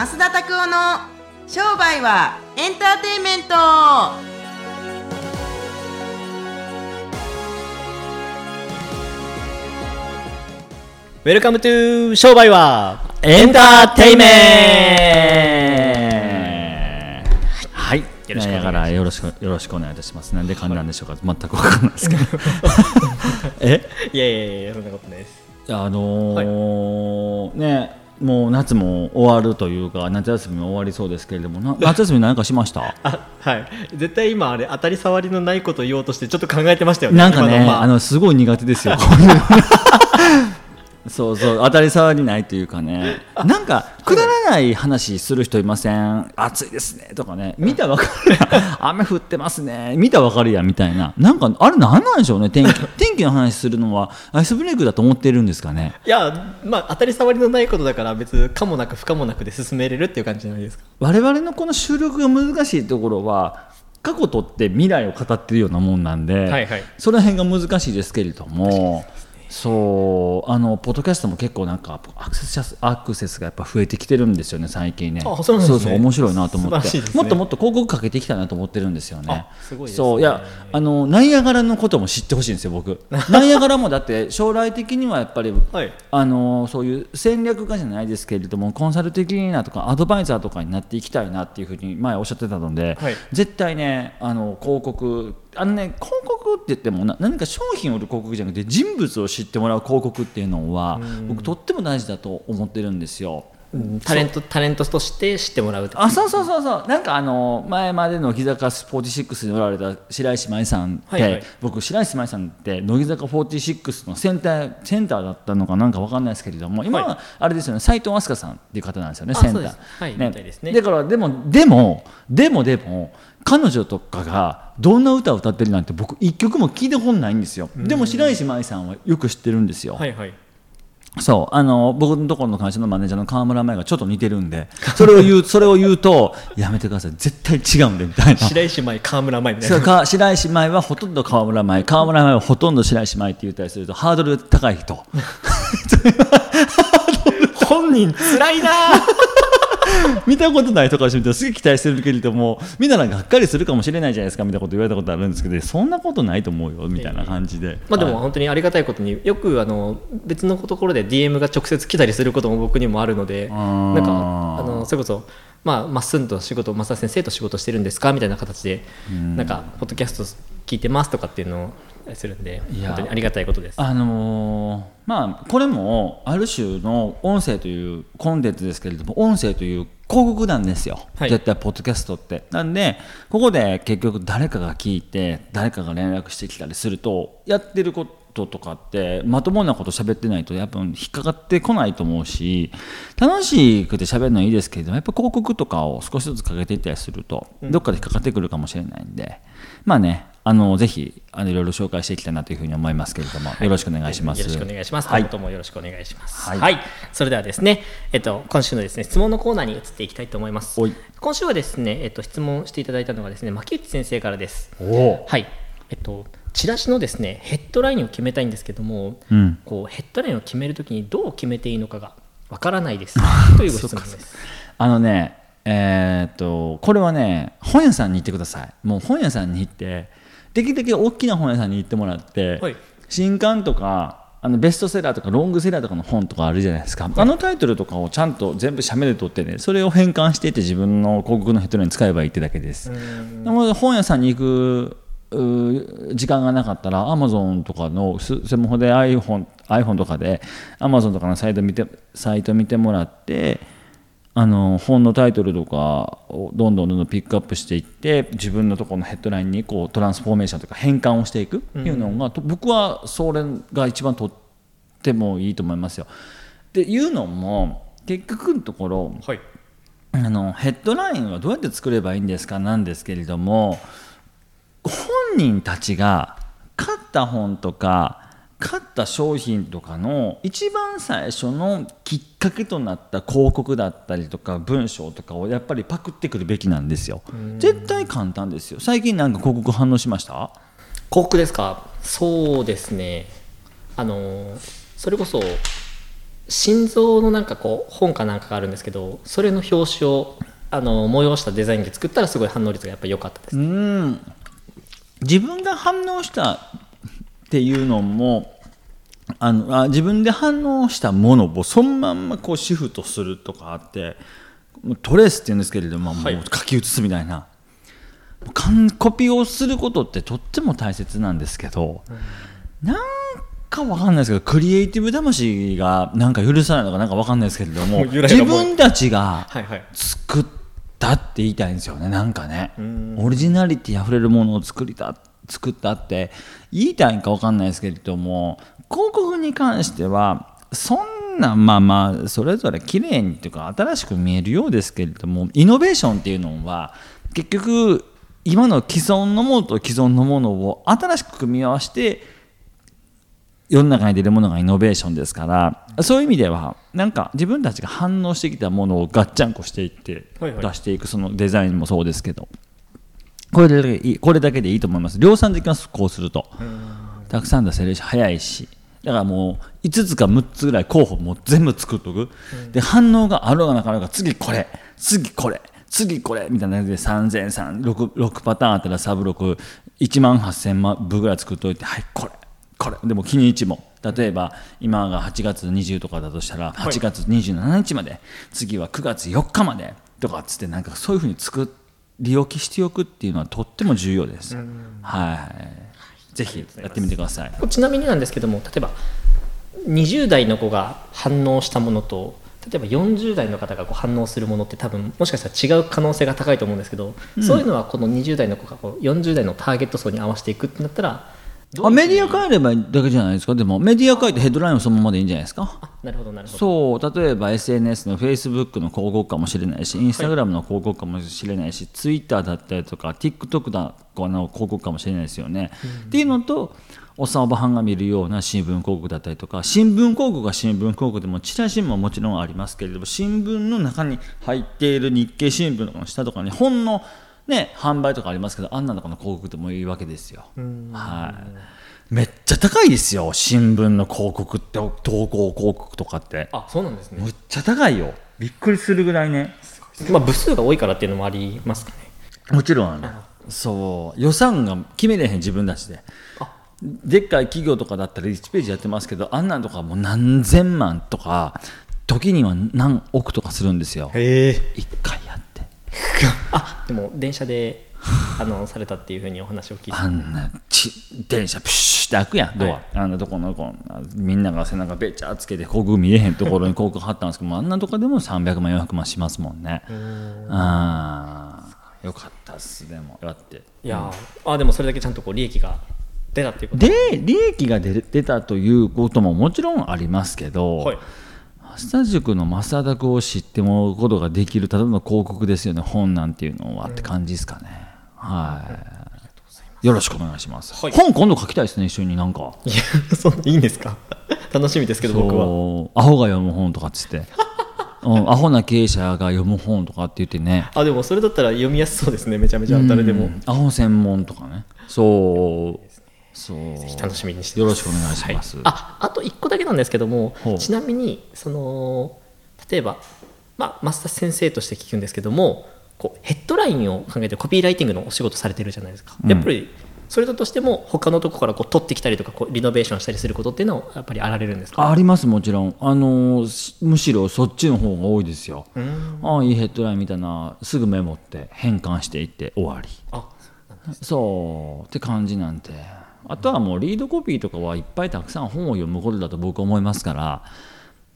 増田拓夫の商売はエンターテインメント。 Welcome to 商売はエンターテイメント。はい。よろしくお願い。しますだからよろしくよろしくお願いいたします。なんで噛んだんでしょうか、全くわかんないですけど。え？いやいやいやそんなことないです。あのーねもう夏も終わるというか夏休みも終わりそうですけれどもな夏休み何かしました？あはい。絶対今あれ当たり障りのないことを言おうとしてちょっと考えてましたよねなんかね、まあのすごい苦手ですよ。そうそう当たり障りないというかね。なんかくだらない話する人いません。暑いですねとかね。見たらわかるやん。雨降ってますね。見たらわかるやんみたいな。なんかあれなんなんでしょうね天気 天気の話するのは。アイスブレイクだと思ってるんですかね。いやまあ当たり障りのないことだから別可もなく不可もなくで進めれるっていう感じじゃないですか。我々のこの収録が難しいところは過去とって未来を語ってるようなもんなんで、はいはい。その辺が難しいですけれども。そうあのポッドキャストも結構なんかアクセスアクセスがやっぱ増えてきてるんですよね最近ね。あそうなんですね。そう面白いなと思って、ね。もっともっと広告かけていきたいなと思ってるんですよね。あすごいね。そういやあのナイアガラのことも知ってほしいんですよ僕。ナイアガラもだって将来的にはやっぱりはい。あのそういう戦略家じゃないですけれどもコンサル的なとかアドバイザーとかになっていきたいなっていうふうに前おっしゃってたので、はい。絶対ねあの広告あのね広告って言ってもな何か商品を売る広告じゃなくて人物を知ってもらう広告っていうのは僕とっても大事だと思ってるんですよ。タレントタレントとして知ってもらうと。あそうそうそうそう。なんかあの前までの乃木坂46におられた白石麻衣さんって、はいはい。僕白石麻衣さんって乃木坂46のセンターセンターだったのかなんかわかんないですけれども今ははあれですよね。斉藤飛鳥さんっていう方なんですよねセンター。はいみたいですね。だからでもでもでもでも彼女とかがどんな歌を歌ってるなんて僕一曲も聞いたことないんですよ。でも白石麻衣さんはよく知ってるんですよ、はいはいそうあの僕のところの会社のマネージャーの川村麻衣がちょっと似てるんでそれを言う それを言うとやめてください。絶対違うんでみたいな。白石舞川村舞みたいそうなか白石麻衣はほとんど川村麻衣。川村麻衣はほとんど白石麻衣って言ったりするとハードル高い人。本人つらいな 見たことない人からしてみたらすげえ期待してるけれどもみんななんかがっかりするかもしれないじゃないですかみたいなこと言われたことあるんですけどそんなことないと思うよみたいな感じで、まあでもはい。本当にありがたいことによくあの別のところで DM が直接来たりすることも僕にもあるのでなんかあのそれこそまあまっすんと仕事増田先生と仕事してるんですかみたいな形でなんかポッドキャスト聞いてますとかっていうのをするんで本当にありがたいことです。あのーまあこれもある種の音声というコンテンツですけれども音声という広告なんですよ、はい。絶対ポッドキャストって。なんでここで結局誰かが聞いて誰かが連絡してきたりするとやってることとかってまともなこと喋ってないとやっぱ引っかかってこないと思うし楽しくて喋るのはいいですけれどもやっぱ広告とかを少しずつかけていったりするとどっかで引っかかってくるかもしれないんで、まあねあのぜひあのいろいろ紹介していきたいなというふうに思いますけれども、よろしくお願いします。よろしくお願いします。はいともよろしくお願いします。は。はいいそれではですね、えっと今週のですね質問のコーナーに移っていきたいと思います。今週はですね、えっと質問していただいたのがですね、牧内先生からです。おはい。えっとチラシのですねヘッドラインを決めたいんですけども、うんこうヘッドラインを決めるときにどう決めていいのかがわからないですというご質問です。あのね、えーっとこれはね本屋さんに行ってくださいもう本屋さんに行ってできるだけ大きな本屋さんに行ってもらって、はい。新刊とかあのベストセラーとかロングセラーとかの本とかあるじゃないですか、あのタイトルとかをちゃんと全部写メで撮ってねそれを変換していって自分の広告のヘッドラインに使えばいいってだけです。でも本屋さんに行く時間がなかったら Amazon とかのススマホで iPhone, iPhone とかで Amazon とかのサイト見てサイト見てもらってあの本のタイトルとかをどんどんどんどんピックアップしていって自分のところのヘッドラインにこうトランスフォーメーションとか変換をしていくっていうのが、と僕はそれが一番とってもいいと思いますよ。っていうのも結局のところはい。あのヘッドラインはどうやって作ればいいんですか？なんですけれども本人たちが買った本とか買った商品とかの一番最初のきっかけとなった広告だったりとか文章とかをやっぱりパクってくるべきなんですよ。絶対簡単ですよ。最近なんか広告反応しました？広告ですか？そうですね。あのそれこそ心臓のなんかこう本かなんかがあるんですけどそれの表紙をあの催したデザインで作ったらすごい反応率がやっぱり良かったです、うん。自分が反応したっていうのもあのあ自分で反応したものをそのまんまこうシフトするとかあってもうトレースっていうんですけれども、はい。もう書き写すみたいな。完コピーをすることってとっても大切なんですけど、なんかわかんないですけどクリエイティブ魂がなんか許さないのかなんかわかんないですけれども自分たちが作ったって言いたいんですよねなんかね。オリジナリティあふれるものを作りた作ったって言いたいんか分かんないですけれども広告に関してはそんなまあまあそれぞれ綺麗にというか新しく見えるようですけれどもイノベーションっていうのは結局今の既存のものと既存のものを新しく組み合わせて世の中に出るものがイノベーションですからそういう意味ではなんか自分たちが反応してきたものをガッチャンコしていってはいはい。出していくそのデザインもそうですけどこれだけいいこれだけでいいと思います。量産できますこうすると。たくさん出せるし早いし。だからもう5つか6つぐらい候補もう全部作っとく、で反応があろうがなかろうが次これ。次これ。次これ。みたいな感じで3000 6 6パターンあったらサブ61万8000部ぐらい作っといてはいこれ。これ。でも日にちも。例えば今が8月20とかだとしたら8月27日まで、次は9月4日まで。とかっつってなんかそういうふうに作り置きしておくっていうのはとっても重要です、はいぜひやってみてください。ちなみになんですけども例えば20代の子が反応したものと例えば40代の方がこう反応するものって多分もしかしたら違う可能性が高いと思うんですけど、そういうのはこの20代の子がこう40代のターゲット層に合わせていくってなったらあメディア変えればいいだけじゃないですか？でもメディア変えてヘッドラインをそのままでいいんじゃないですか？あなるほどなるほど。そう例えば SNS の Facebook の広告かもしれないし Instagram の広告かもしれないし、Twitter だったりとか TikTok だこの広告かもしれないですよね。っていうのとおっさんおばはんが見るような新聞広告だったりとか新聞広告が新聞広告でもチラシももちろんありますけれども新聞の中に入っている日経新聞の下とかに本の、ね、販売とかありますけどあんなのかの広告でもいいわけですよ。はい。めっちゃ高いですよ新聞の広告って投稿広告とかって。あそうなんですね。むっちゃ高いよ。びっくりするぐらいね。まあ部数が多いからっていうのもありますかね。もちろんある。そう。予算が決めれへん自分たちで。でっかい企業とかだったら1ページやってますけどあんなんとかもう何千万とか時には何億とかするんですよ。へえ。一回やって あでも電車で あのされたっていうふうにお話を聞いて。あんなち電車プシュって開くやんドア、はいあんなとこのこうみんなが背中べちゃつけて広告見えへんところに広告貼ったんですけど もあんなとこでも300万400万しますもんね。ああよかったっすでも。やって。いやーあでもそれだけちゃんとこう利益が出たっていうことで利益が出出たということももちろんありますけど、はい増田塾の増田君を知ってもらうことができるただの広告ですよね。本なんていうのはって感じですかね、はい。よろしくお願いします、はい。本今度書きたいですね一緒になんか。いやそんないいんですか？楽しみですけど僕は。そう。アホが読む本とかっつって、うん、アホな経営者が読む本とかって言ってね。あでもそれだったら読みやすそうですね。めちゃめちゃ誰でも。うん。アホ専門とかね。そうそう。楽しみにしてよろしくお願いします、ああと1個だけなんですけどもちなみにその例えば、まあ、増田先生として聞くんですけどもこうヘッドラインを考えてコピーライティングのお仕事されてるじゃないですか、やっぱりそれとしても他のとこからこう取ってきたりとかこうリノベーションしたりすることっていうのはやっぱりあられるんですか？ありますもちろん。あのしむしろそっちの方が多いですよ。ああいいヘッドライン見たな。すぐメモって変換していって終わり。あそう。って感じなんてあとはもうリードコピーとかはいっぱいたくさん本を読むことだと僕は思いますから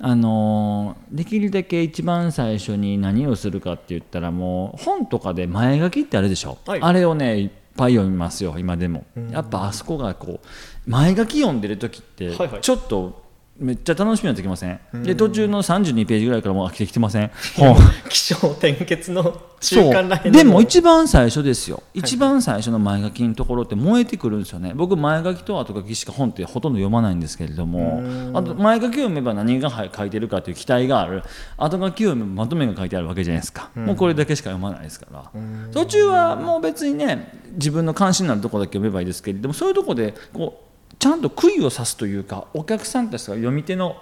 あのできるだけ一番最初に何をするかって言ったらもう本とかで前書きってあるでしょ、はい。あれをねいっぱい読みますよ今でも。やっぱあそこがこう前書き読んでる時ってちょっとめっちゃ楽しみになってきません？で途中の32ページぐらいからもう飽きてきてません？本気象転結の中間らへんでも一番最初ですよ、一番最初の前書きのところって燃えてくるんですよね。僕前書きと後書きしか本ってほとんど読まないんですけれども。あと前書きを読めば何がはい書いてるかという期待がある。後書きを読めばまとめが書いてあるわけじゃないですか、もうこれだけしか読まないですから。途中はもう別にね自分の関心のあるところだけ読めばいいですけれどもそういうところでこうちゃんと杭を刺すというかお客さんたちが読み手の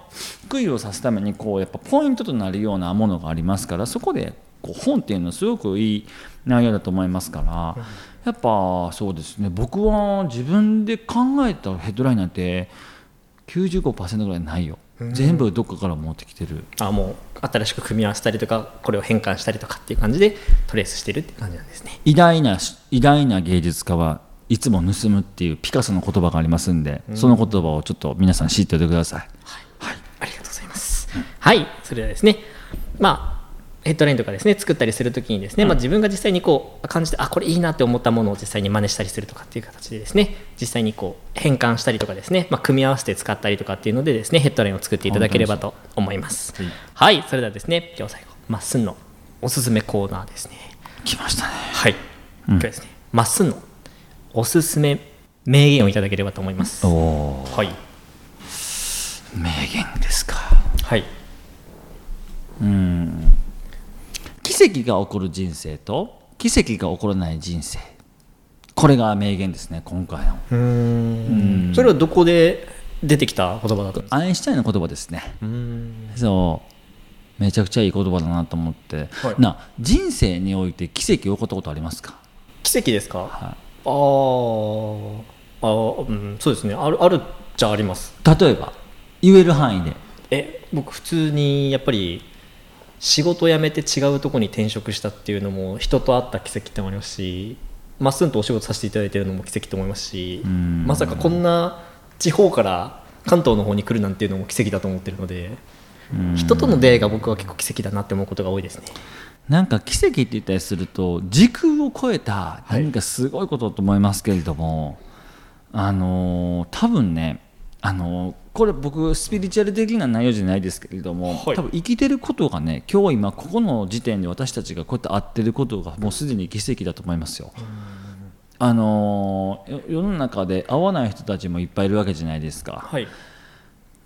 杭を刺すためにこうやっぱポイントとなるようなものがありますからそこでこう本っていうのはすごくいい内容だと思いますから、やっぱそうですね。僕は自分で考えたヘッドラインなんて95%ぐらいないよ、全部どっかから持ってきてる。あもう新しく組み合わせたりとかこれを変換したりとかっていう感じでトレースしてるって感じなんですね。偉大な偉大な芸術家はいつも盗むっていうピカソの言葉がありますんで、その言葉をちょっと皆さん知っておいてください。ありがとうございます。はい、それではですね、まあ、ヘッドラインとかですね、作ったりするときにですね、まあ、自分が実際にこう感じて、あ、これいいなって思ったものを実際に真似したりするとかっていう形でですね、実際にこう変換したりとかですね、まあ、組み合わせて使ったりとかっていうのでですね、ヘッドラインを作っていただければと思います。はい、それではですね、今日最後、まっすんのおすすめコーナーですね。来ましたね。はい、今日ですね、まっすんのおすすめ名言をいただければと思います。はい、名言ですか。はい、奇跡が起こる人生と奇跡が起こらない人生。これが名言ですね今回の。それはどこで出てきた言葉だったんです？かアインシュタインの言葉ですね。そう。めちゃくちゃいい言葉だなと思って、はい。な人生において奇跡起こったことありますか？奇跡ですか、はあー。あー、うん、そうですね。あるあるっちゃあります。例えば言える範囲で。え僕普通にやっぱり仕事辞めて違うところに転職したっていうのも人と会った奇跡ってもありますしまっすんとお仕事させていただいてるのも奇跡と思いますしん。まさかこんな地方から関東の方に来るなんていうのも奇跡だと思ってるので人との出会いが僕は結構奇跡だなって思うことが多いですねなんか奇跡って言ったりすると時空を超えた何かすごいことだと思いますけれども、あのー多分ね、あのーこれ僕スピリチュアル的な内容じゃないですけれども、はい。多分生きてることがね今日今ここの時点で私たちがこうやって会ってることがもうすでに奇跡だと思いますよ。あの世の中で会わない人たちもいっぱいいるわけじゃないですか。はい。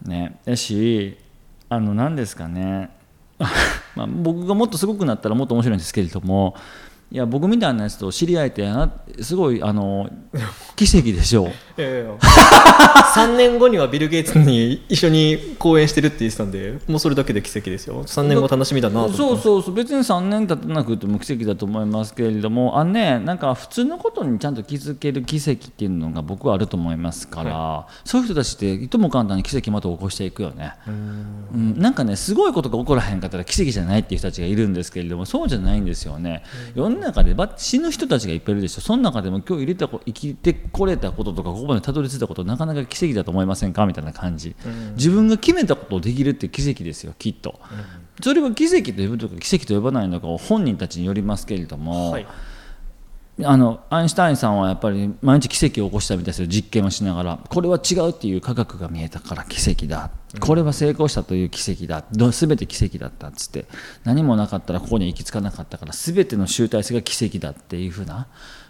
ね、だしあの何ですかね まあ僕がもっとすごくなったらもっと面白いんですけれどもいや僕みたいなやつと知り合えてすごいあの奇跡でしょう。3 年後にはビル・ゲイツに一緒に公演してるって言ってたんでもうそれだけで奇跡ですよ。3年後楽しみだなとそうそうそう。別に3年経たなくても奇跡だと思いますけれどもあのねなんか普通のことにちゃんと気づける奇跡っていうのが僕はあると思いますから、そういう人たちっていとも簡単に奇跡また起こしていくよね。うん、なんかねすごいことが起こらへんかったら奇跡じゃないっていう人たちがいるんですけれどもそうじゃないんですよね、世の中でば死ぬ人たちがいっぱいいるでしょ。その中でも今日入れたこ生きてこれたこととかここまでたどり着いたことなかなか奇跡だと思いませんか？みたいな感じ、自分が決めたことをできるって奇跡ですよきっと、それは奇跡と呼ぶとか奇跡と呼ばないのかは本人たちによりますけれども、はい。あのアインシュタインさんはやっぱり毎日奇跡を起こしたみたいですよ実験をしながらこれは違うっていう科学が見えたから奇跡だ。これは成功したという奇跡だ。ど全て奇跡だったっつって。何もなかったらここに行き着かなかったから全ての集大成が奇跡だっていう風な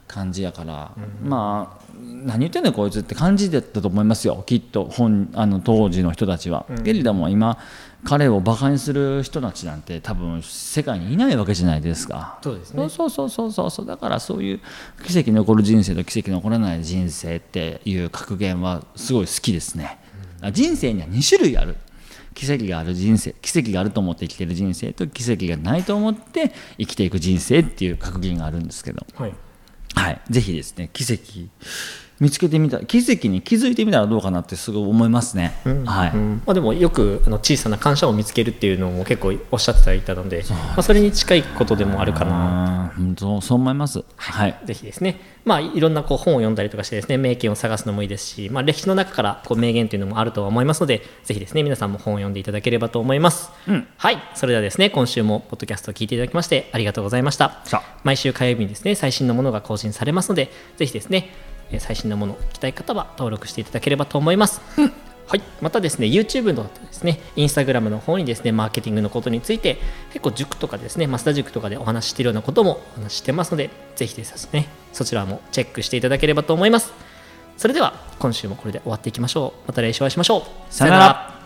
感じやから、まあ何言ってんのこいつって感じだったと思いますよ。きっと本あの当時の人たちは。けれども今彼をバカにする人たちなんて多分世界にいないわけじゃないですか。そうですね。そうそうそうそうそう。だからそういう奇跡の起こる人生と奇跡の起こらない人生っていう格言はすごい好きですね、あ人生には2種類ある。奇跡がある人生奇跡があると思って生きてる人生と奇跡がないと思って生きていく人生っていう格言があるんですけど。はいはい。ぜひですね奇跡。見つけてみた奇跡に気づいてみたらどうかなってすごい思いますね、はい、うん。まあ、でもよくあの小さな感謝を見つけるっていうのも結構おっしゃっていたのでまあ、それに近いことでもあるかな。あー本当そう思います。はい。ぜひですね、まあ、いろんなこう本を読んだりとかしてですね名言を探すのもいいですし、まあ、歴史の中からこう名言というのもあるとは思いますのでぜひですね皆さんも本を読んでいただければと思います、はい。それではですね今週もポッドキャストを聞いていただきましてありがとうございました。さ毎週火曜日にですね最新のものが更新されますのでぜひですねえ最新のものを聞きたい方は登録していただければと思います、はい、またですね YouTube のですね Instagram の方にですねマーケティングのことについて結構塾とかですね増田塾とかでお話ししているようなこともお話ししてますのでぜひですねそちらもチェックしていただければと思います。それでは今週もこれで終わっていきましょう。また来週お会いしましょう。さよなら。